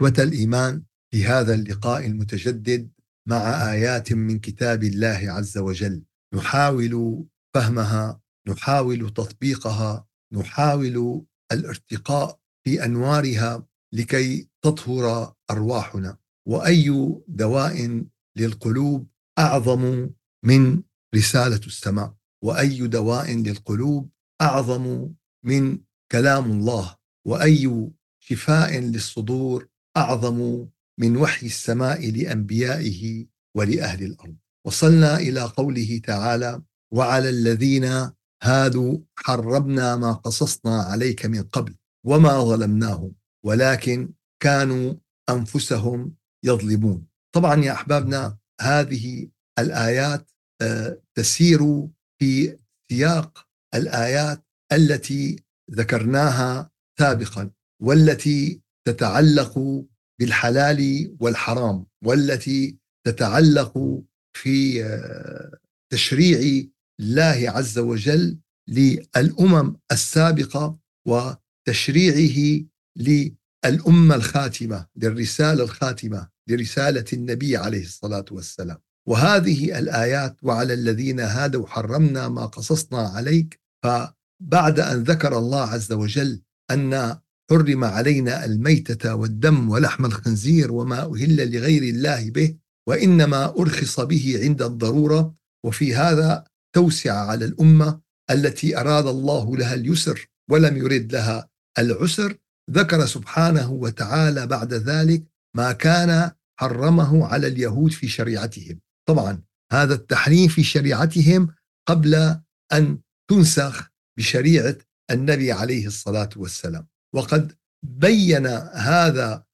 إخوة الإيمان في هذا اللقاء المتجدد مع آيات من كتاب الله عز وجل. نحاول فهمها نحاول تطبيقها نحاول الارتقاء في أنوارها لكي تطهر أرواحنا. وأي دواء للقلوب أعظم من رسالة السماء. وأي دواء للقلوب أعظم من كلام الله. وأي شفاء للصدور أعظم من وحي السماء لأنبيائه ولأهل الأرض. وصلنا إلى قوله تعالى: وعلى الذين هادوا حرمنا ما قصصنا عليك من قبل وما ظلمناهم ولكن كانوا أنفسهم يظلمون. طبعا يا أحبابنا هذه الآيات آه، تسير في سياق الآيات التي ذكرناها سابقا والتي تتعلق بالحلال والحرام والتي تتعلق في آه، تشريع الله عز وجل للأمم السابقة وتشريعه للأمة الخاتمة للرسالة الخاتمة لرسالة النبي عليه الصلاة والسلام. وهذه الآيات وعلى الذين هادوا حرمنا ما قصصنا عليك فبعد أن ذكر الله عز وجل أن حرم علينا الميتة والدم ولحم الخنزير وما أهل لغير الله به وإنما أرخص به عند الضرورة وفي هذا توسع على الأمة التي أراد الله لها اليسر ولم يرد لها العسر. ذكر سبحانه وتعالى بعد ذلك ما كان حرمه على اليهود في شريعتهم. طبعا هذا التحريم في شريعتهم قبل أن تنسخ بشريعة النبي عليه الصلاة والسلام. وقد بين هذا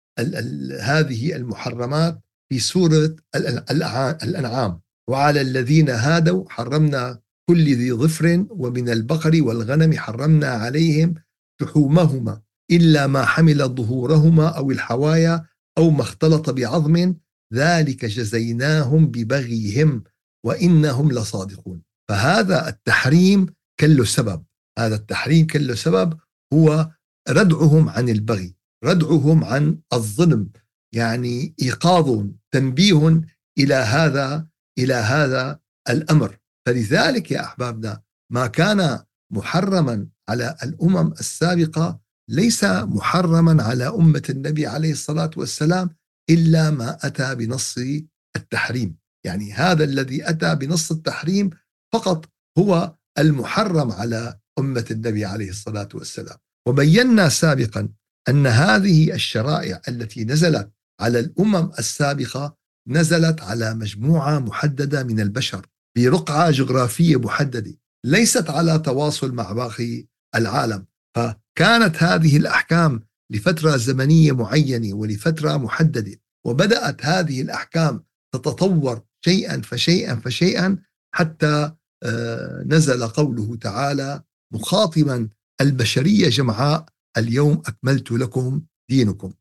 هذه المحرمات في سورة الأنعام. وعلى الذين هادوا حرمنا كل ذي ظفر ومن البقر والغنم حرمنا عليهم لحومهما إلا ما حمل ظهورهما أو الحوايا أو ما اختلط بعظم ذلك جزيناهم ببغيهم وإنهم لصادقون. فهذا التحريم كله سبب. هذا التحريم كله سبب هو ردعهم عن البغي ردعهم عن الظلم يعني إيقاظ تنبيه إلى هذا إلى هذا الأمر. فلذلك يا أحبابنا ما كان محرما على الأمم السابقة ليس محرما على أمة النبي عليه الصلاة والسلام إلا ما أتى بنص التحريم. يعني هذا الذي أتى بنص التحريم فقط هو المحرم على أمة النبي عليه الصلاة والسلام. وبينا سابقا أن هذه الشرائع التي نزلت على الأمم السابقة نزلت على مجموعة محددة من البشر برقعه جغرافية محددة ليست على تواصل مع باقي العالم. فكانت هذه الأحكام لفترة زمنية معينة ولفترة محددة وبدأت هذه الأحكام تتطور شيئا فشيئا فشيئا حتى آه، نزل قوله تعالى مخاطبا البشرية جمعاء اليوم أكملت لكم دينكم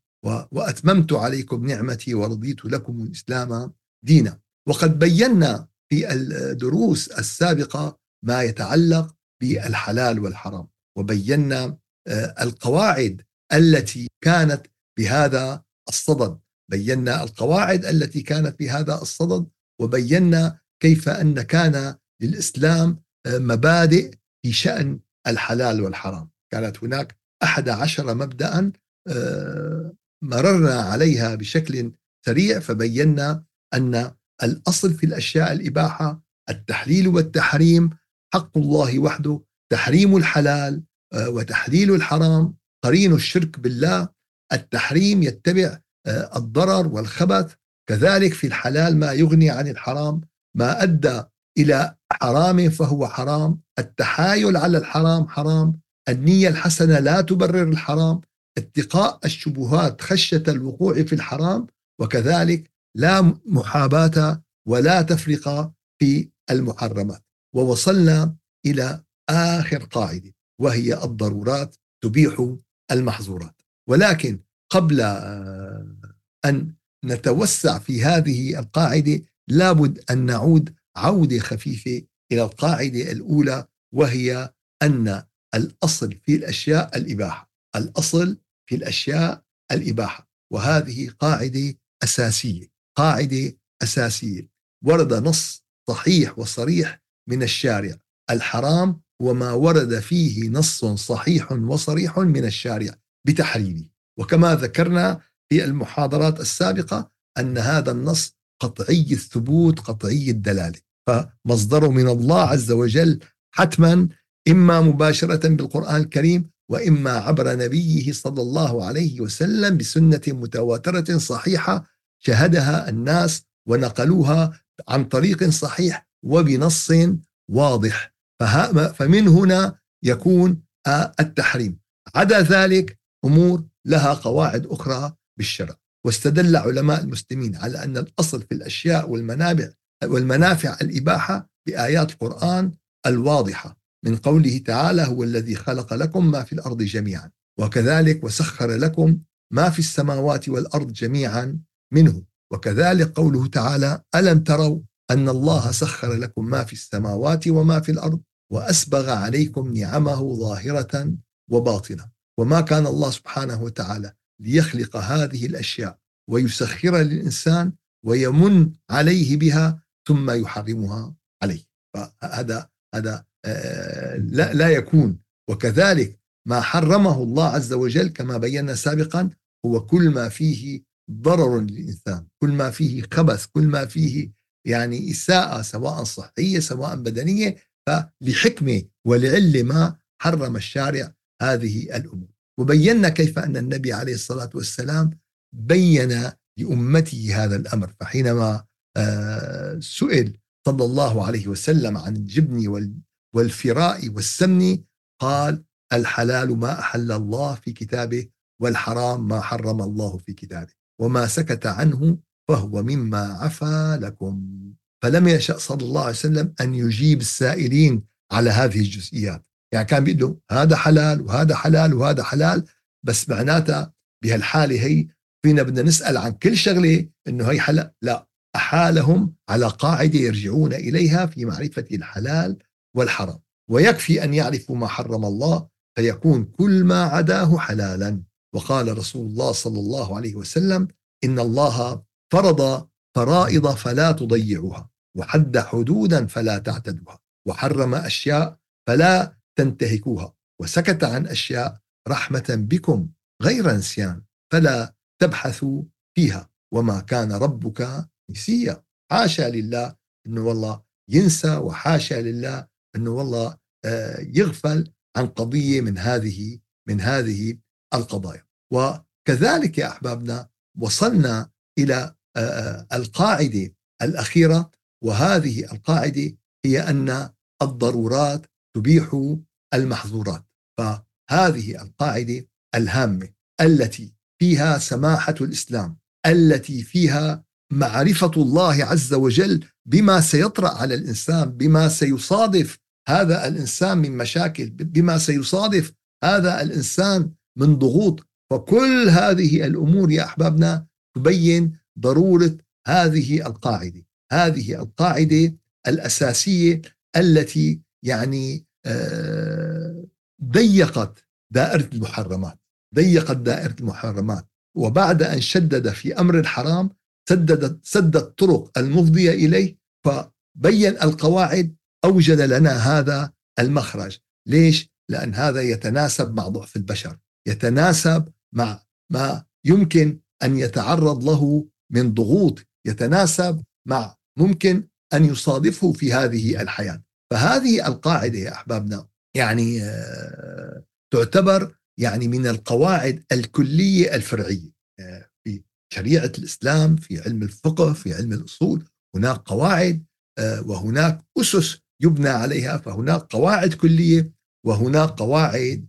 وأتممت عليكم نعمتي ورضيت لكم الإسلام دينا. وقد بينا في الدروس السابقة ما يتعلق بالحلال والحرام وبينا آه، القواعد التي كانت بهذا الصدد. بينا القواعد التي كانت بهذا الصدد وبينا كيف أن كان للإسلام آه، مبادئ في شأن الحلال والحرام. كانت هناك أحد عشر مبدأ آه، مررنا عليها بشكل سريع فبينا أن الأصل في الأشياء الإباحة التحليل والتحريم. حق الله وحده تحريم الحلال آه، وتحليل الحرام قرين الشرك بالله. التحريم يتبع آه، الضرر والخبث. كذلك في الحلال ما يغني عن الحرام ما أدى إلى حرام فهو حرام. التحايل على الحرام حرام. النية الحسنة لا تبرر الحرام. اتقاء الشبهات خشية الوقوع في الحرام. وكذلك لا محاباة ولا تفرقة في المحرمات. ووصلنا إلى آخر قاعدة وهي الضرورات تبيح المحظورات. ولكن قبل آه، أن نتوسع في هذه القاعدة لابد أن نعود عودة خفيفة إلى القاعدة الأولى وهي أن الأصل في الأشياء الإباحة. الأصل في الأشياء الإباحة. وهذه قاعدة أساسية. قاعدة أساسية. ورد نص صحيح وصريح من الشارع. الحرام وما ورد فيه نص صحيح وصريح من الشارع بتحريمه. وكما ذكرنا في المحاضرات السابقة أن هذا النص قطعي الثبوت قطعي الدلالة. فمصدره من الله عز وجل حتما إما مباشرة بالقرآن الكريم وإما عبر نبيه صلى الله عليه وسلم بسنة متواترة صحيحة شهدها الناس ونقلوها عن طريق صحيح وبنص واضح. فمن هنا يكون التحريم. عدا ذلك أمور لها قواعد أخرى بالشرع. واستدل علماء المسلمين على أن الأصل في الأشياء والمنابع والمنافع الإباحة بآيات القرآن الواضحة من قوله تعالى هو الذي خلق لكم ما في الأرض جميعا وكذلك وسخر لكم ما في السماوات والأرض جميعا منه وكذلك قوله تعالى ألم تروا أن الله سخر لكم ما في السماوات وما في الأرض وأسبغ عليكم نعمه ظاهرة وباطنة وما كان الله سبحانه وتعالى ليخلق هذه الأشياء ويسخرها للإنسان ويمن عليه بها ثم يحرمها عليه. فهذا هذا آه، لا, لا يكون. وكذلك ما حرمه الله عز وجل كما بينا سابقا هو كل ما فيه ضرر للإنسان كل ما فيه خبث كل ما فيه يعني إساءة سواء صحية سواء بدنية فلحكمة ولعلة ما حرم الشارع هذه الأمور. وبينا كيف أن النبي عليه الصلاة والسلام بين لأمته هذا الأمر. فحينما سئل صلى الله عليه وسلم عن الجبن والفراء والسمن قال الحلال ما أحل الله في كتابه والحرام ما حرم الله في كتابه وما سكت عنه فهو مما عفى لكم. فلم يشأ صلى الله عليه وسلم أن يجيب السائلين على هذه الجزئيات. يعني كان بيقول له هذا حلال وهذا حلال وهذا حلال. بس معناتها بهالحالة هي فينا بدنا نسأل عن كل شغلة إنه هي حلال. لا. أحالهم على قاعدة يرجعون إليها في معرفة الحلال والحرام. ويكفي أن يعرفوا ما حرم الله فيكون كل ما عداه حلالا. وقال رسول الله صلى الله عليه وسلم إن الله فرض فرائض فلا تضيعوها وحد حدودا فلا تعتدوها وحرم أشياء فلا تنتهكوها وسكت عن أشياء رحمة بكم غير نسيان فلا تبحثوا فيها وما كان ربك نسيا حاشا لله أنه والله ينسى وحاشا لله أنه والله آه، يغفل عن قضية من هذه من هذه القضايا. وكذلك يا أحبابنا وصلنا إلى آه، آه، القاعدة الأخيرة. وهذه القاعدة هي أن الضرورات تبيح المحظورات. فهذه القاعدة الهامة التي فيها سماحة الإسلام التي فيها معرفة الله عز وجل بما سيطرأ على الإنسان بما سيصادف هذا الإنسان من مشاكل بما سيصادف هذا الإنسان من ضغوط. فكل هذه الأمور يا أحبابنا تبين ضرورة هذه القاعدة. هذه القاعدة الأساسية التي يعني آه، ضيقت دائرة المحرمات. ضيقت دائرة المحرمات. وبعد أن شدد في أمر الحرام سدد سد الطرق المفضية إليه فبين القواعد أوجد لنا هذا المخرج. ليش؟ لأن هذا يتناسب مع ضعف البشر يتناسب مع ما يمكن أن يتعرض له من ضغوط يتناسب مع ممكن أن يصادفه في هذه الحياة. فهذه القاعدة يا أحبابنا يعني آه، تعتبر يعني من القواعد الكلية الفرعية. آه، شريعة الإسلام في علم الفقه في علم الأصول هناك قواعد آه، وهناك أسس يبنى عليها فهناك قواعد كلية وهناك قواعد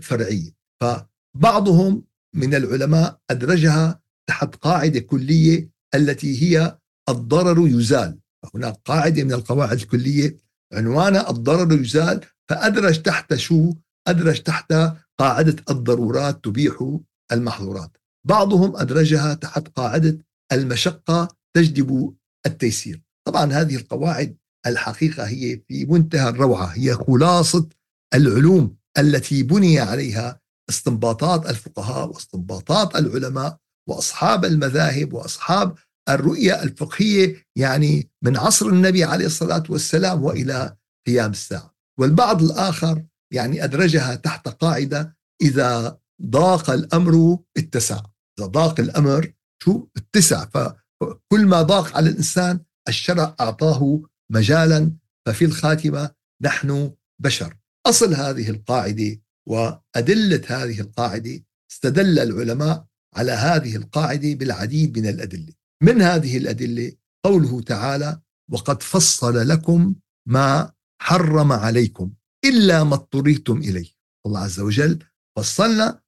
فرعية. فبعضهم من العلماء أدرجها تحت قاعدة كلية التي هي الضرر يزال. هناك قاعدة من القواعد الكلية عنوانها الضرر يزال فأدرج تحت شو؟ أدرج تحت قاعدة الضرورات تبيح المحظورات. بعضهم أدرجها تحت قاعدة المشقة تجلب التيسير. طبعا هذه القواعد الحقيقة هي في منتهى الروعة هي خلاصة العلوم التي بني عليها استنباطات الفقهاء واستنباطات العلماء وأصحاب المذاهب وأصحاب الرؤية الفقهية يعني من عصر النبي عليه الصلاة والسلام وإلى قيام الساعة. والبعض الآخر يعني أدرجها تحت قاعدة إذا ضاق الأمر اتسع. إذا ضاق الأمر شو؟ اتسع. فكل ما ضاق على الإنسان الشرع أعطاه مجالا ففي الخاتمة نحن بشر. أصل هذه القاعدة وأدلة هذه القاعدة استدل العلماء على هذه القاعدة بالعديد من الأدلة. من هذه الأدلة؟ قوله تعالى وقد فصل لكم ما حرم عليكم إلا ما اضطررتم إليه الله عز وجل فصلنا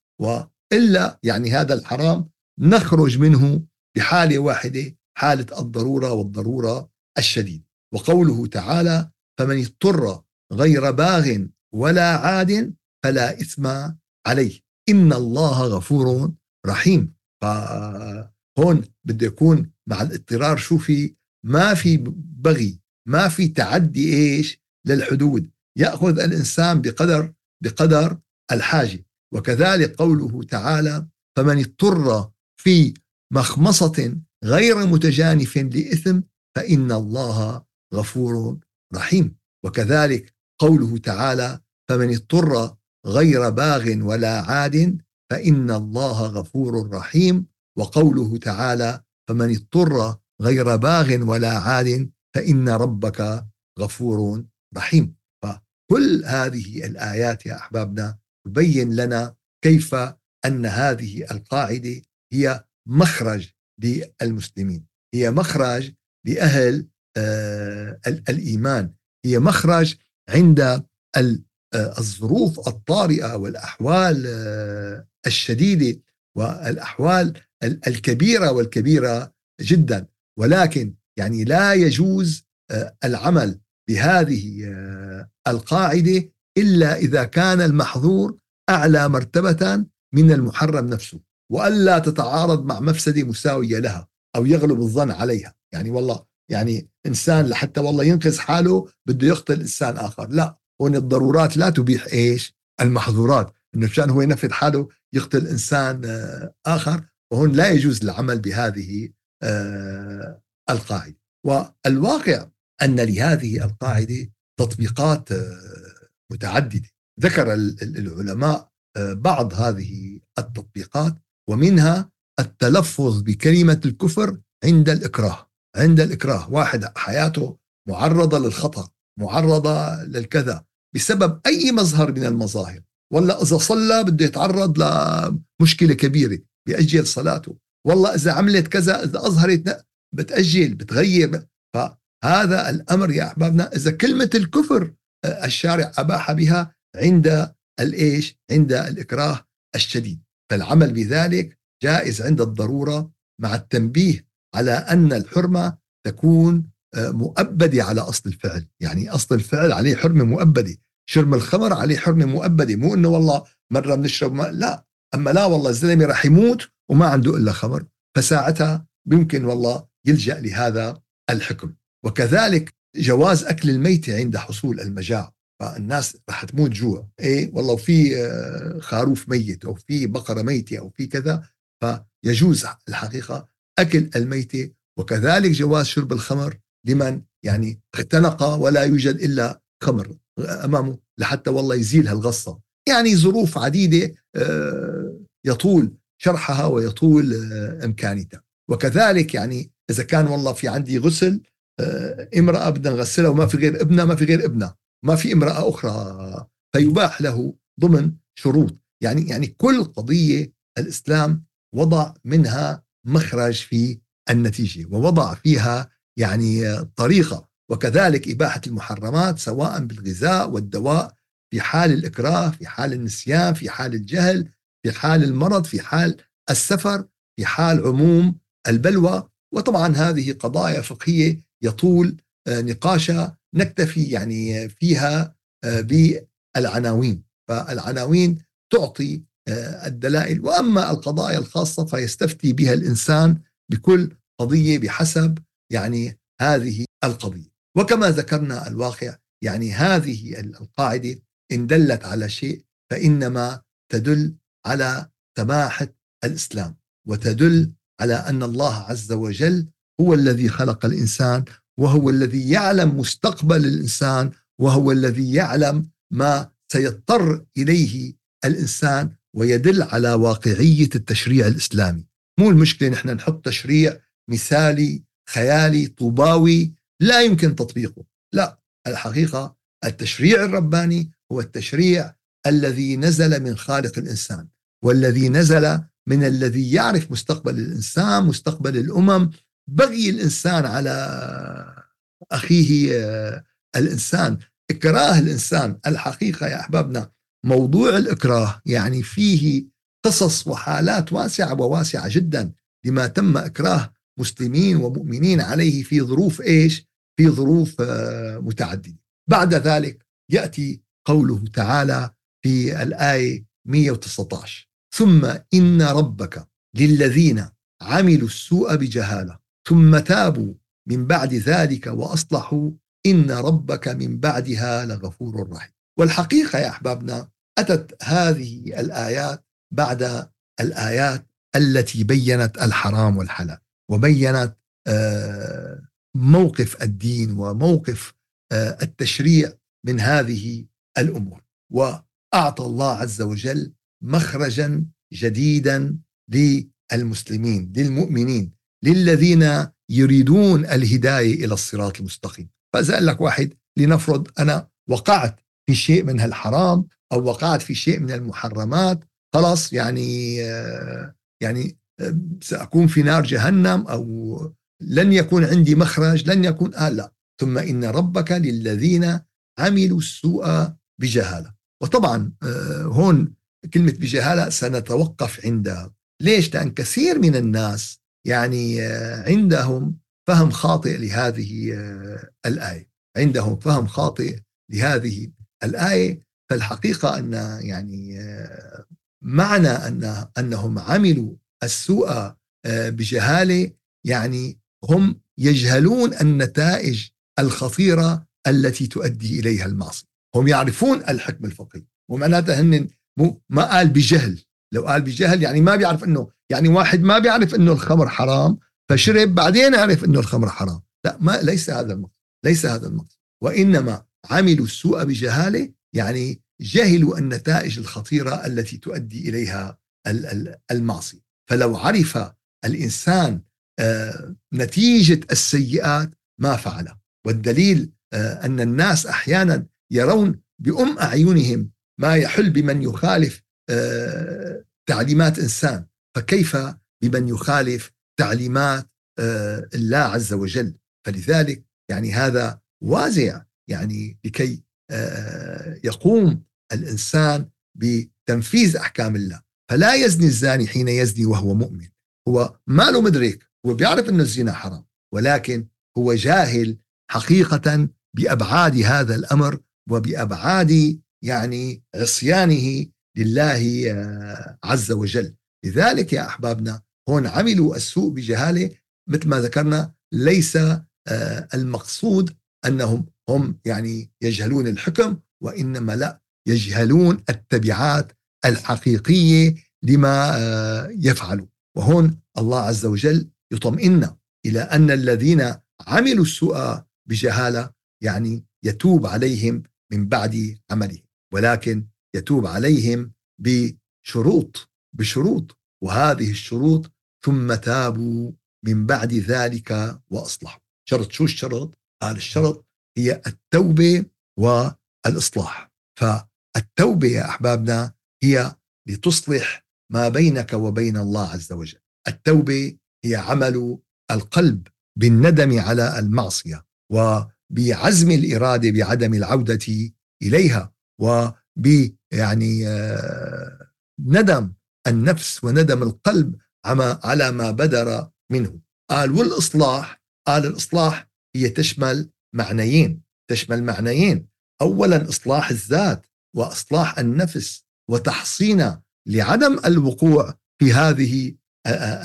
والا يعني هذا الحرام نخرج منه بحالة واحدة حالة الضرورة والضرورة الشديده وقوله تعالى فمن اضطر غير باغ ولا عاد فلا إثم عليه. إن الله غفور رحيم. فهون بده يكون مع الاضطرار شو في ما في بغي ما في تعدي إيش للحدود. يأخذ الإنسان بقدر بقدر الحاجة. وكذلك قوله تعالى فمن اضطر في مخمصة غير متجانف لإثم فإن الله غفور رحيم. وكذلك قوله تعالى فمن اضطر غير باغ ولا عاد فإن الله غفور رحيم. وقوله تعالى فمن اضطر غير باغ ولا عاد فإن ربك غفور رحيم. فكل هذه الآيات يا أحبابنا تبين لنا كيف أن هذه القاعدة هي مخرج للمسلمين. هي مخرج لأهل آه، الإيمان. هي مخرج عند آه، الظروف الطارئة والأحوال آه، الشديدة والأحوال الكبيرة والكبيرة جدا. ولكن يعني لا يجوز العمل بهذه القاعدة إلا إذا كان المحظور أعلى مرتبة من المحرم نفسه وألا تتعارض مع مفسدة مساوية لها أو يغلب الظن عليها. يعني والله يعني إنسان لحتى والله ينقذ حاله بده يقتل إنسان آخر. لا هون الضرورات لا تبيح إيش؟ المحظورات. إنه مشان هو ينفذ حاله يقتل إنسان آه، آخر وهون لا يجوز العمل بهذه آه، القاعدة. والواقع أن لهذه القاعدة تطبيقات آه، متعددة. ذكر العلماء بعض هذه التطبيقات ومنها التلفظ بكلمة الكفر عند الإكراه. عند الإكراه. واحد حياته معرضة للخطأ معرضة للكذا. بسبب أي مظهر من المظاهر. ولا إذا صلى بده يتعرض لمشكلة كبيرة بيأجل صلاته. والله إذا عملت كذا إذا أظهرت بتأجل بتغير فهذا الأمر يا أحبابنا إذا كلمة الكفر آه، الشارع أباح بها عند الإيش؟ عند الإكراه الشديد. فالعمل بذلك جائز عند الضرورة مع التنبيه على أن الحرمة تكون آه، مؤبدة على أصل الفعل. يعني أصل الفعل عليه حرمة مؤبدة. شرب الخمر عليه حرمة مؤبدة. مو إنه والله مرة بنشرب ماء لا. أما لا والله الزلمة رح يموت وما عنده إلا خمر. فساعتها يمكن والله يلجأ لهذا الحكم. وكذلك جواز أكل الميتة عند حصول المجاعة. فالناس رح تموت جوع. إيه والله وفي آه، خروف ميت أو في بقرة ميتة أو في كذا. فيجوز الحقيقة أكل الميتة. وكذلك جواز شرب الخمر لمن يعني اختنق ولا يوجد إلا خمر أمامه لحتى والله يزيل هالغصة. يعني ظروف عديدة آه، يطول شرحها ويطول آه، إمكانيتها وكذلك يعني إذا كان والله في عندي غسل آه، امرأة بدنا نغسلها وما في غير ابنها ما في غير ابنها. ما في امرأة أخرى. فيباح له ضمن شروط. يعني يعني كل قضية الإسلام وضع منها مخرج في النتيجة ووضع فيها يعني طريقة. وكذلك إباحة المحرمات سواء بالغذاء والدواء في حال الإكراه في حال النسيان في حال الجهل في حال المرض في حال السفر في حال عموم البلوى. وطبعا هذه قضايا فقهية يطول آه، نقاشها نكتفي يعني فيها آه، بالعناوين. فالعناوين تعطي آه، الدلائل وأما القضايا الخاصة فيستفتي بها الإنسان بكل قضية بحسب يعني هذه القضية. وكما ذكرنا الواقع يعني هذه القاعدة إن دلت على شيء فإنما تدل على سماحة الإسلام وتدل على أن الله عز وجل هو الذي خلق الإنسان وهو الذي يعلم مستقبل الإنسان وهو الذي يعلم ما سيضطر إليه الإنسان ويدل على واقعية التشريع الإسلامي. مو المشكلة نحن نحط تشريع مثالي خيالي طوباوي لا يمكن تطبيقه. لا الحقيقة التشريع الرباني هو التشريع الذي نزل من خالق الإنسان والذي نزل من الذي يعرف مستقبل الإنسان مستقبل الأمم بغي الإنسان على أخيه آه، الإنسان إكراه الإنسان الحقيقة يا أحبابنا موضوع الإكراه يعني فيه قصص وحالات واسعة وواسعة جدا لما تم إكراه مسلمين ومؤمنين عليه في ظروف إيش؟ في ظروف آه، متعددة. بعد ذلك يأتي قوله تعالى في الآية 119 ثم إن ربك للذين عملوا السوء بجهالة ثم تابوا من بعد ذلك وأصلحوا إن ربك من بعدها لغفور رحيم. والحقيقة يا أحبابنا أتت هذه الآيات بعد الآيات التي بينت الحرام والحلال وبينت آه، موقف الدين وموقف آه، التشريع من هذه الأمور وأعطى الله عز وجل مخرجا جديدا للمسلمين للمؤمنين للذين يريدون الهداية إلى الصراط المستقيم. فإذا قال لك واحد لنفرض أنا وقعت في شيء من هالحرام أو وقعت في شيء من المحرمات خلاص يعني آه، يعني آه، سأكون في نار جهنم أو لن يكون عندي مخرج لن يكون آه لا. ثم إن ربك للذين عملوا السوء بجهالة. وطبعا آه، هون كلمة بجهالة سنتوقف عندها. ليش؟ لأن كثير من الناس يعني عندهم فهم خاطئ لهذه الآية. عندهم فهم خاطئ لهذه الآية. فالحقيقة أن يعني معنى أن أنهم عملوا السوء آه، بجهالة يعني هم يجهلون النتائج الخطيرة التي تؤدي إليها المعصية. هم يعرفون الحكم الفقهي. ومعناتها هن ما قال بجهل. لو قال بجهل يعني ما بيعرف إنه يعني واحد ما بيعرف إنه الخمر حرام فشرب بعدين عرف إنه الخمر حرام. لا ما ليس هذا المقصود ليس هذا المقصود وإنما عملوا السوء بجهالة يعني جهلوا النتائج الخطيرة التي تؤدي إليها المعصية. فلو عرف الإنسان آه، نتيجة السيئات ما فعله. والدليل آه، أن الناس أحيانا يرون بأم أعينهم ما يحل بمن يخالف آه، تعليمات إنسان. فكيف بمن يخالف تعليمات الله عز وجل؟ فلذلك يعني هذا وازع يعني لكي يقوم الإنسان بتنفيذ أحكام الله. فلا يزني الزاني حين يزني وهو مؤمن. هو ما له مدرك هو بيعرف إنه الزنا حرام ولكن هو جاهل حقيقة بأبعاد هذا الأمر وبأبعاد يعني عصيانه لله آه، عز وجل. لذلك يا أحبابنا هون عملوا السوء بجهالة مثل ما ذكرنا ليس آه، المقصود أنهم هم يعني يجهلون الحكم وإنما لا يجهلون التبعات الحقيقية لما آه، يفعلوا. وهون الله عز وجل يطمئن إلى أن الذين عملوا السوء بجهالة يعني يتوب عليهم من بعد عمله ولكن يتوب عليهم بشروط. بشروط وهذه الشروط ثم تابوا من بعد ذلك وأصلحوا. شرط شو الشرط؟ قال الشرط هي التوبة والإصلاح. فالتوبة يا أحبابنا هي لتصلح ما بينك وبين الله عز وجل. التوبة هي عمل القلب بالندم على المعصية وبعزم الإرادة بعدم العودة إليها وب يعني آه، ندم النفس وندم القلب على ما بدر منه. قال والإصلاح؟ قال الإصلاح هي تشمل معنيين تشمل معنيين. اولا إصلاح الذات وإصلاح النفس وتحصينها لعدم الوقوع في هذه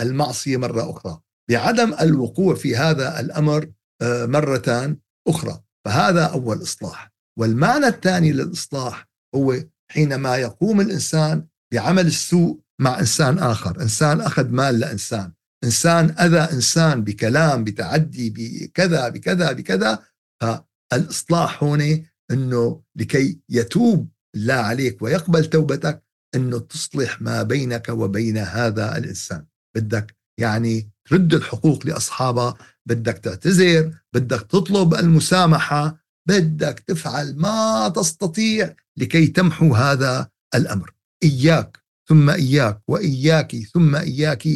المعصية مرة أخرى بعدم الوقوع في هذا الأمر مره أخرى. فهذا أول إصلاح. والمعنى الثاني للإصلاح هو حينما يقوم الإنسان بعمل السوء مع إنسان آخر. إنسان أخذ مال لإنسان. إنسان أذى إنسان بكلام بتعدي بكذا بكذا بكذا. فالإصلاح هون أنه لكي يتوب الله عليك ويقبل توبتك أنه تصلح ما بينك وبين هذا الإنسان. بدك يعني ترد الحقوق لأصحابها بدك تعتذر بدك تطلب المسامحة بدك تفعل ما تستطيع لكي تمحو هذا الأمر. إياك ثم إياك وإياك ثم إياك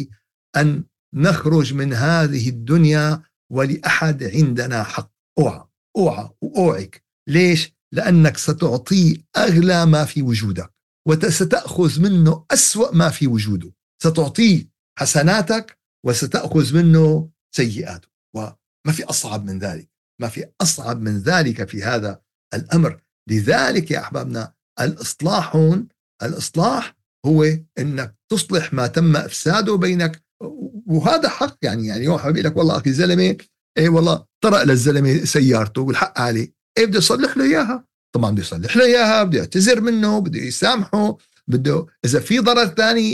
أن نخرج من هذه الدنيا ولأحد عندنا حق. أوعى أوعى وأوعك. ليش؟ لأنك ستعطيه أغلى ما في وجودك وستأخذ منه أسوأ ما في وجوده. ستعطيه حسناتك وستأخذ منه سيئاته وما في أصعب من ذلك. ما في أصعب من ذلك في هذا الأمر. لذلك يا أحبابنا الإصلاح هون الإصلاح هو أنك تصلح ما تم إفساده بينك. وهذا حق يعني يعني واحد بيقول لك والله أخي زلمة إيه والله طرق للزلمة سيارته والحق عليه. إيه بده يصلح له إياها؟ طبعا بده يصلح له إياها بده يعتذر منه بده يسامحه بده إذا في ضرر ثاني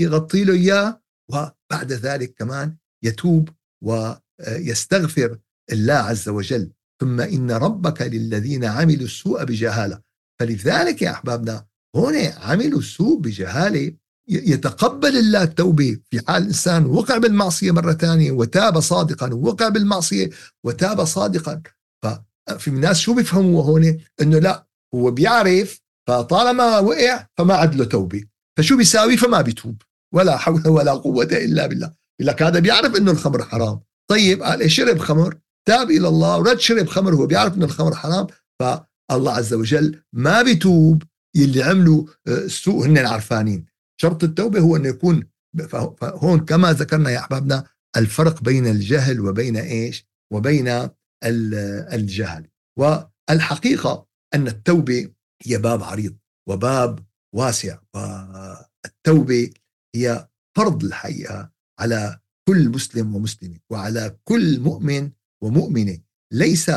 يغطي له إياه. وبعد ذلك كمان يتوب ويستغفر الله عز وجل. ثم إن ربك للذين عملوا السوء بجهالة. فلذلك يا أحبابنا هون عملوا السوء بجهالة يتقبل الله التوبة. في حال الإنسان وقع بالمعصية مرة ثانية وتاب صادقا ووقع بالمعصية وتاب صادقا ففي ناس شو بيفهموا هون؟ إنه لا هو بيعرف فطالما وقع فما عاد له توبة. فشو بيساوي؟ فما بيتوب. ولا حول ولا قوة إلا بالله. لك هذا بيعرف إنه الخمر حرام. طيب قال إيه شرب خمر؟ تاب إلى الله ورد شرب خمر هو بيعرف إنه الخمر حرام. فالله عز وجل ما بيتوب. يلي عملوا آه، السوء هن عرفانين. شرط التوبة هو أنه يكون فهون كما ذكرنا يا أحبابنا الفرق بين الجهل وبين إيش؟ وبين الجهل. والحقيقة أن التوبة هي باب عريض وباب واسع والتوبة هي فرض الحقيقة على كل مسلم ومسلمة وعلى كل مؤمن ومؤمنة. ليس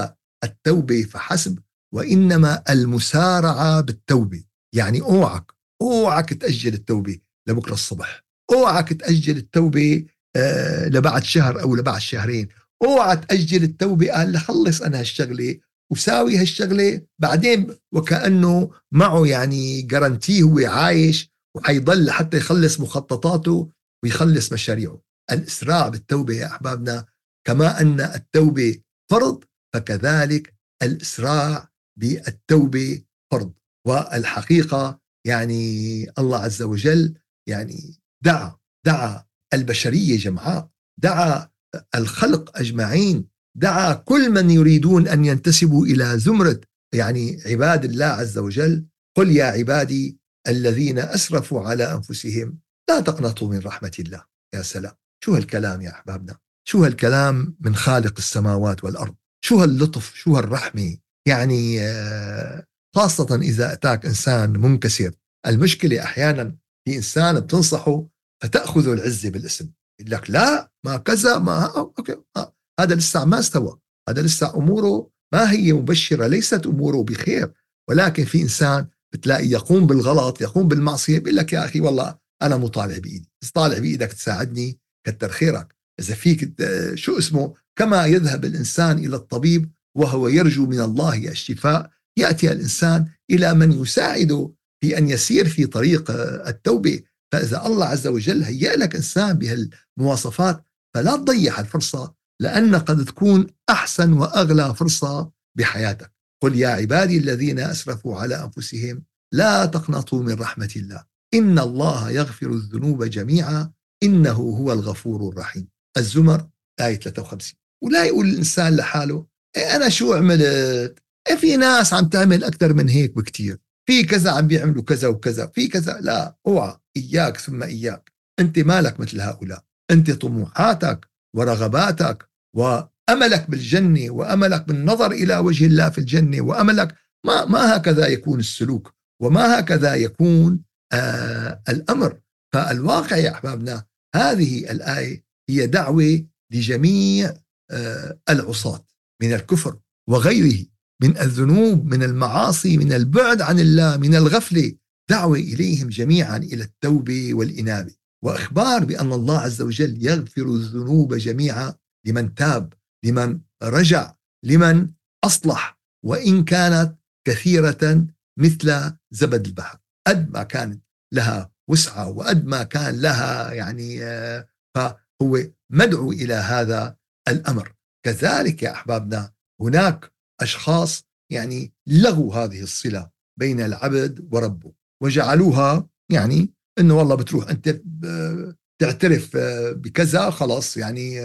التوبة فحسب وإنما المسارعة بالتوبة. يعني أوعك أوعك تأجل التوبة لبكرة الصبح. أوعك تأجل التوبة آه لبعد شهر أو لبعد شهرين. اوعى تأجل التوبة قال لخلص أنا هالشغلة وساوي هالشغلة. بعدين وكأنه معه يعني جرانتي هو عايش وحيضل لحتى يخلص مخططاته ويخلص مشاريعه. الإسراع بالتوبة يا أحبابنا كما أن التوبة فرض فكذلك الإسراع بالتوبة فرض. والحقيقة يعني الله عز وجل يعني دعا دعا البشرية جمعاء دعا الخلق أجمعين دعا كل من يريدون أن ينتسبوا إلى زمرة يعني عباد الله عز وجل. قل يا عبادي الذين أسرفوا على أنفسهم لا تقنطوا من رحمة الله. يا سلام. شو هالكلام يا أحبابنا؟ شو هالكلام من خالق السماوات والأرض؟ شو هاللطف؟ شو هالرحمة؟ يعني آه، خاصة إذا أتاك إنسان منكسر. المشكلة أحيانا في إنسان بتنصحه فتأخذ العزة بالاسم. يقول لك لا ما كذا ما okay ما. هذا لسه ما استوى. هذا لسه أموره ما هي مبشرة ليست أموره بخير. ولكن في إنسان بتلاقي يقوم بالغلط يقوم بالمعصية بيقول لك يا أخي والله أنا مو طالع بإيدي. بس طالع بإيدك تساعدني كتر خيرك. إذا فيك شو اسمه؟ كما يذهب الإنسان إلى الطبيب وهو يرجو من الله الشفاء. يأتي الإنسان إلى من يساعده في أن يسير في طريق التوبة. فإذا الله عز وجل هيأ لك إنسان بهالمواصفات فلا تضيع الفرصة لأن قد تكون أحسن وأغلى فرصة بحياتك. قل يا عبادي الذين أسرفوا على أنفسهم لا تقنطوا من رحمة الله. إن الله يغفر الذنوب جميعا إنه هو الغفور الرحيم. الزمر آية 53 ولا يقول الإنسان لحاله أنا شو عملت؟ إيه في ناس عم تعمل أكثر من هيك بكتير. في كذا عم بيعملوا كذا وكذا. في كذا لا اوعى. إياك ثم إياك. أنت مالك مثل هؤلاء. أنت طموحاتك ورغباتك وأملك بالجنة وأملك بالنظر إلى وجه الله في الجنة وأملك. ما, ما هكذا يكون السلوك وما هكذا يكون آه الأمر. فالواقع يا أحبابنا هذه الآية هي دعوة لجميع آه العصاة. من الكفر وغيره من الذنوب من المعاصي من البعد عن الله من الغفله دعوة إليهم جميعا إلى التوبة والإنابة. وإخبار بأن الله عز وجل يغفر الذنوب جميعا لمن تاب لمن رجع لمن أصلح. وإن كانت كثيرة مثل زبد البحر. قد ما كانت لها وسعة وقد ما كان لها يعني آه، فهو مدعو إلى هذا الأمر. كذلك يا أحبابنا هناك أشخاص يعني لغوا هذه الصلة بين العبد وربه وجعلوها يعني إنه والله بتروح أنت تعترف بكذا خلاص يعني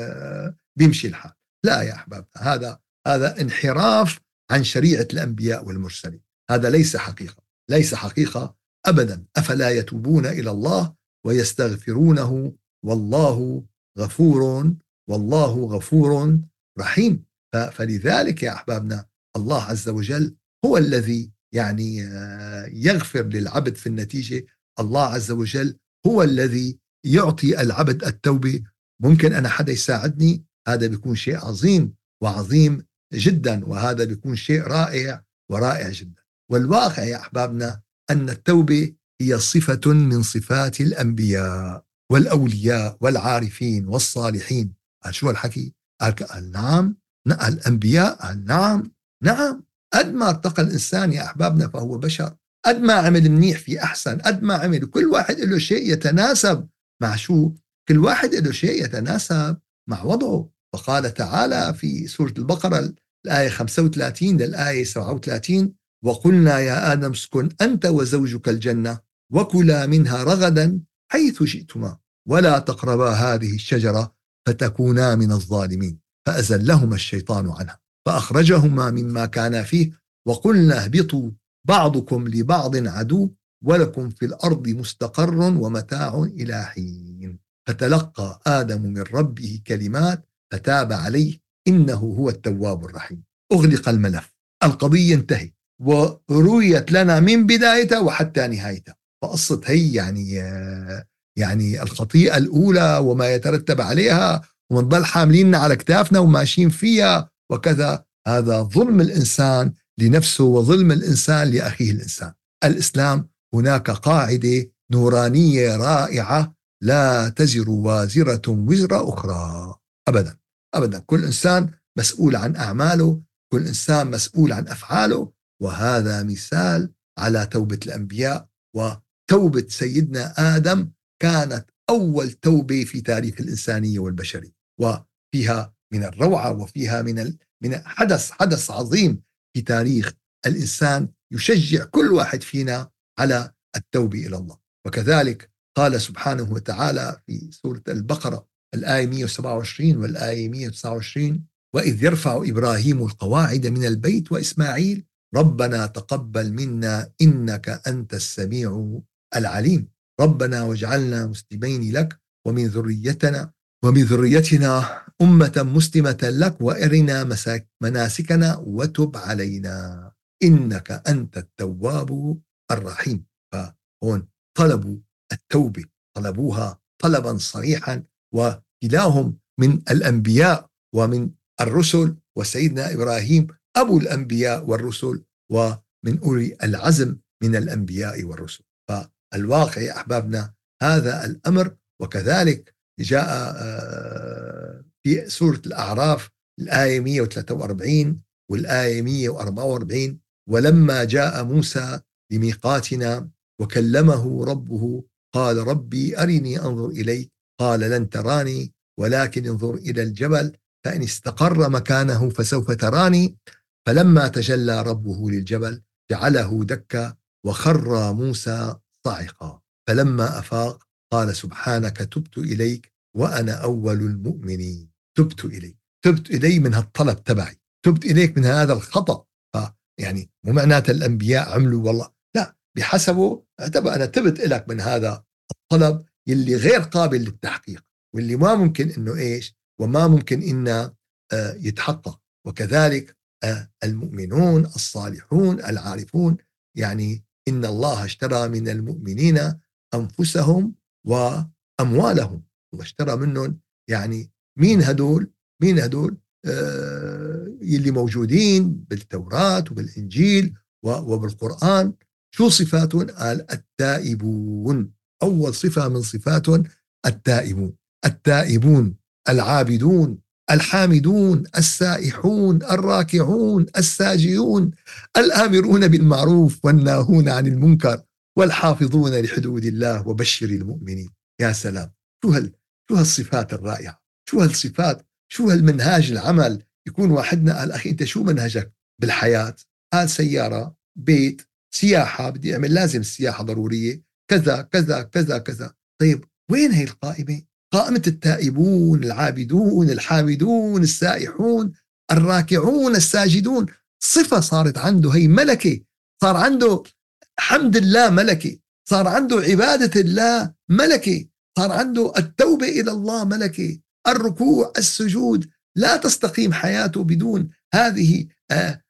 بيمشي الحال. لا يا احباب هذا هذا انحراف عن شريعة الأنبياء والمرسلين. هذا ليس حقيقة ليس حقيقة ابدا. أفلا يتوبون إلى الله ويستغفرونه؟ والله غفور والله غفور رحيم. فلذلك يا أحبابنا الله عز وجل هو الذي يعني آه، يغفر للعبد في النتيجة. الله عز وجل هو الذي يعطي العبد التوبة. ممكن أنا حدا يساعدني؟ هذا بيكون شيء عظيم وعظيم جدا وهذا بيكون شيء رائع ورائع جدا. والواقع يا أحبابنا أن التوبة هي صفة من صفات الأنبياء والأولياء والعارفين والصالحين. شو الحكي؟ قال نعم. الأنبياء قال نعم. نعم. قد ما ارتقى الإنسان يا أحبابنا فهو بشر. قد ما عمل منيح في أحسن. قد ما عمل كل واحد له شيء يتناسب مع شو؟ كل واحد له شيء يتناسب مع وضعه. وقال تعالى في سورة البقرة الآية 35 للآية 37 وقلنا يا آدم اسكن أنت وزوجك الجنة وكلا منها رغدا حيث شئتما ولا تقربا هذه الشجرة فتكونا من الظالمين. فأزلهما الشيطان عنها. فأخرجهما مما كانا فيه وقلنا اهبطوا بعضكم لبعض عدو ولكم في الأرض مستقر ومتاع إلى حين. فتلقى آدم من ربه كلمات فتاب عليه إنه هو التواب الرحيم. أغلق الملف. القضية انتهت. ورويت لنا من بدايتها وحتى نهايتها. فقصة هي يعني يعني الخطيئة الأولى وما يترتب عليها ونضل حامليننا على كتافنا وماشيين فيها وكذا هذا ظلم الإنسان لنفسه وظلم الإنسان لأخيه الإنسان. الإسلام هناك قاعدة نورانية رائعة لا تزر وازرة وزر أخرى ابدا ابدا كل إنسان مسؤول عن أعماله، كل إنسان مسؤول عن أفعاله وهذا مثال على توبة الأنبياء وتوبة سيدنا آدم كانت أول توبة في تاريخ الإنسانية والبشرية وفيها من الروعة وفيها من من حدث حدث عظيم في تاريخ الإنسان يشجع كل واحد فينا على التوبة إلى الله. وكذلك قال سبحانه وتعالى في سورة البقرة الآية 127 والآية 129 وإذ يرفع إبراهيم القواعد من البيت وإسماعيل ربنا تقبل منا إنك أنت السميع العليم. ربنا واجعلنا مسلمين لك ومن ذريتنا ومن ذريتنا أمة مسلمة لك وأرنا مناسكنا وتب علينا. إنك أنت التواب الرحيم. فهون طلبوا التوبة. طلبوها طلبا صريحا وكلاهم من الأنبياء ومن الرسل وسيدنا إبراهيم أبو الأنبياء والرسل ومن أولي العزم من الأنبياء والرسل. فالواقع يا أحبابنا هذا الأمر. وكذلك جاء آه، في سورة الأعراف الآية 143 والآية 144 ولما جاء موسى لميقاتنا وكلمه ربه قال ربي أرني أنظر إليك قال لن تراني ولكن انظر إلى الجبل فإن استقر مكانه فسوف تراني. فلما تجلى ربه للجبل جعله دكا وخر موسى صاعقا فلما أفاق قال سبحانك تبت إليك وأنا أول المؤمنين. تبت إليك. تبت إلي من هالطلب تبعي. تبت إليك من هذا الخطأ. يعني مو معناتها الأنبياء عملوا والله. لا بحسبه أعتبر أنا تبت إلك من هذا الطلب يلي غير قابل للتحقيق. واللي ما ممكن إنه إيش؟ وما ممكن إنه آه، يتحقق. وكذلك آه، المؤمنون الصالحون العارفون. يعني إن الله اشترى من المؤمنين أنفسهم وأموالهم. واشترى منهم يعني مين هدول؟ مين هدول؟ آه يلي موجودين بالتوراة وبالإنجيل وبالقرآن. شو صفاتهم؟ قال التائبون. أول صفة من صفاتهم التائبون. التائبون العابدون. الحامدون السائحون الراكعون الساجدون الآمرون بالمعروف والناهون عن المنكر والحافظون لحدود الله وبشر المؤمنين. يا سلام. شو هال شو هالصفات الرائعة؟ شو هالصفات؟ شو هالمنهاج العمل؟ يكون واحدنا قال أخي أنت شو منهجك بالحياة؟ قال سيارة بيت سياحة بدي أعمل لازم السياحة ضرورية كذا كذا كذا كذا. طيب وين هي القائمة؟ قائمة التائبون العابدون الحامدون السائحون الراكعون الساجدون. صفة صارت عنده هي ملكة. صار عنده حمد الله ملكة. صار عنده عبادة الله ملكة. صار عنده التوبة إلى الله ملكة. الركوع السجود. لا تستقيم حياته بدون هذه آه،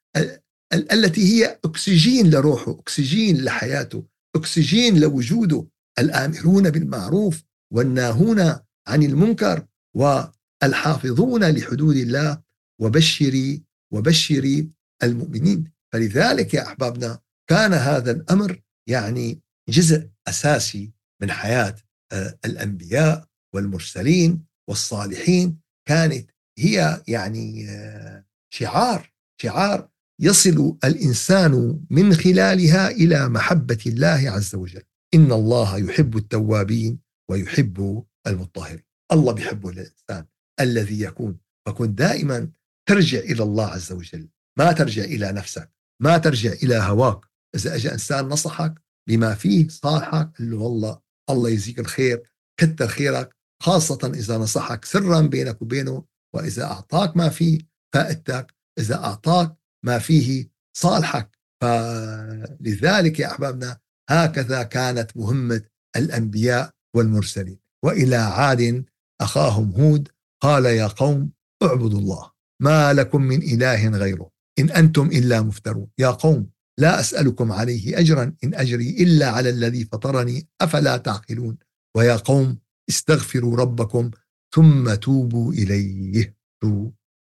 التي هي أكسجين لروحه أكسجين لحياته أكسجين لوجوده. الآمرون بالمعروف والناهون عن المنكر والحافظون لحدود الله وبشري وبشري المؤمنين. فلذلك يا أحبابنا كان هذا الأمر يعني جزء أساسي من حياة آه، الأنبياء والمرسلين والصالحين. كانت هي يعني آه، شعار شعار يصل الإنسان من خلالها إلى محبة الله عز وجل. إن الله يحب التوابين ويحب المطهرين الله بيحب الإنسان الذي يكون. فكن دائما ترجع إلى الله عز وجل. ما ترجع إلى نفسك. ما ترجع إلى هواك. إذا اجى إنسان نصحك بما فيه صالحك قل له والله الله يجزيك الخير كتر خيرك خاصة إذا نصحك سرا بينك وبينه وإذا أعطاك ما فيه فائدتك إذا أعطاك ما فيه صالحك. فلذلك يا أحبابنا هكذا كانت مهمة الأنبياء والمرسلين. وإلى عاد أخاهم هود قال يا قوم اعبدوا الله ما لكم من إله غيره إن أنتم إلا مفترون. يا قوم لا أسألكم عليه أجرا إن أجري إلا على الذي فطرني أفلا تعقلون؟ ويا قوم استغفروا ربكم ثم توبوا إليه.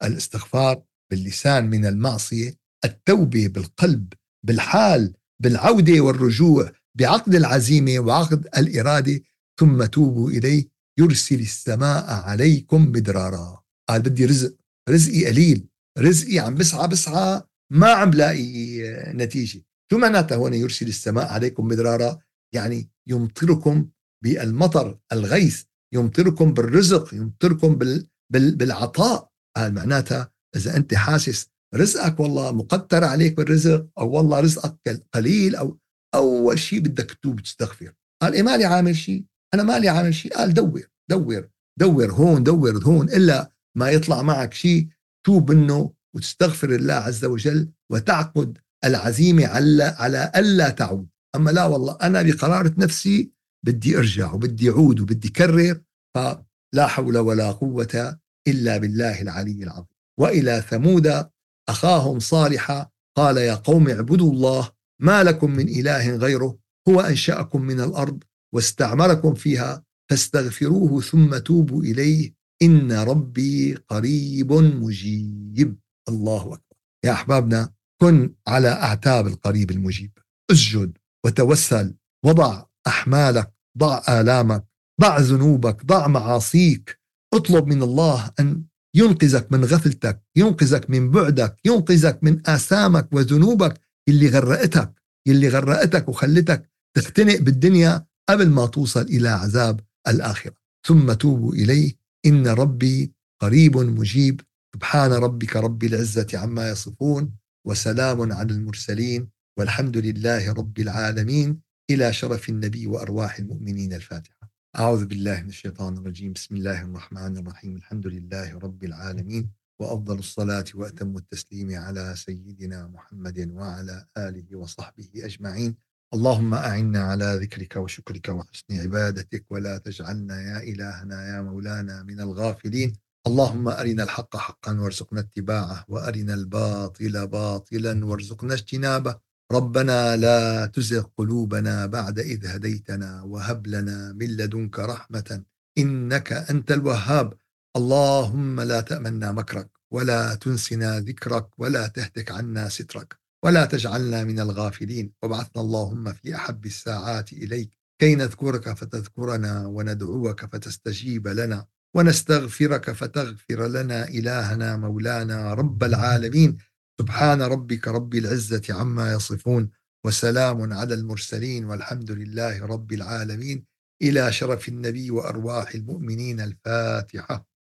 الاستغفار باللسان من المعصية التوبة بالقلب بالحال بالعودة والرجوع بعقد العزيمة وعقد الإرادة ثم توبوا إليه يرسل السماء عليكم مدرارا قال بدي رزق رزقي قليل رزقي عم بسعى بسعى ما عم لاقي نتيجة. شو معناتها هون يرسل السماء عليكم مدرارا يعني يمطركم بالمطر الغيث يمطركم بالرزق يمطركم بال بالعطاء. قال معناتها إذا أنت حاسس رزقك والله مقدر عليك بالرزق أو والله رزقك قليل أو أول شيء بدك تتوب تستغفر قال إيه مالي عامل شيء أنا مالي عامل شيء. قال دور دور دور هون دور هون إلا ما يطلع معك شيء توب منه وتستغفر الله عز وجل وتعقد العزيمة على على ألا تعود. أما لا والله أنا بقرارة نفسي بدي أرجع وبدي أعود وبدي كرر فلا حول ولا قوة إلا بالله العلي العظيم. وإلى ثمود أخاهم صالحا قال يا قوم اعبدوا الله ما لكم من إله غيره هو أنشأكم من الأرض واستعمركم فيها فاستغفروه ثم توبوا إليه. إن ربي قريب مجيب. الله أكبر. يا أحبابنا كن على أعتاب القريب المجيب. أسجد وتوسل. وضع أحمالك ضع آلامك ضع ذنوبك ضع معاصيك. اطلب من الله أن ينقذك من غفلتك ينقذك من بعدك ينقذك من آثامك وذنوبك. اللي غرقتك اللي غرقتك وخلتك تختنق بالدنيا قبل ما توصل إلى عذاب الآخرة. ثم توبوا إليه. إن ربي قريب مجيب. سبحان ربك رب العزة عما يصفون وسلام على المرسلين والحمد لله رب العالمين. إلى شرف النبي وأرواح المؤمنين الفاتحة. أعوذ بالله من الشيطان الرجيم. بسم الله الرحمن الرحيم. الحمد لله رب العالمين. وأفضل الصلاة وأتم التسليم على سيدنا محمد وعلى آله وصحبه أجمعين. اللهم أعنا على ذكرك وشكرك وحسن عبادتك ولا تجعلنا يا إلهنا يا مولانا من الغافلين. اللهم أرنا الحق حقا وارزقنا اتباعه وأرنا الباطل باطلا وارزقنا اجتنابه. ربنا لا تزغ قلوبنا بعد إذ هديتنا وهب لنا من لدنك رحمة إنك أنت الوهاب. اللهم لا تأمنا مكرك ولا تنسنا ذكرك ولا تهتك عنا سترك. ولا تجعلنا من الغافلين. وابعثنا اللهم في أحب الساعات إليك. كي نذكرك فتذكرنا وندعوك فتستجيب لنا ونستغفرك فتغفر لنا إلهنا مولانا رب العالمين. سبحان ربك رب العزة عما يصفون وسلام على المرسلين والحمد لله رب العالمين. إلى شرف النبي وأرواح المؤمنين الفاتحة.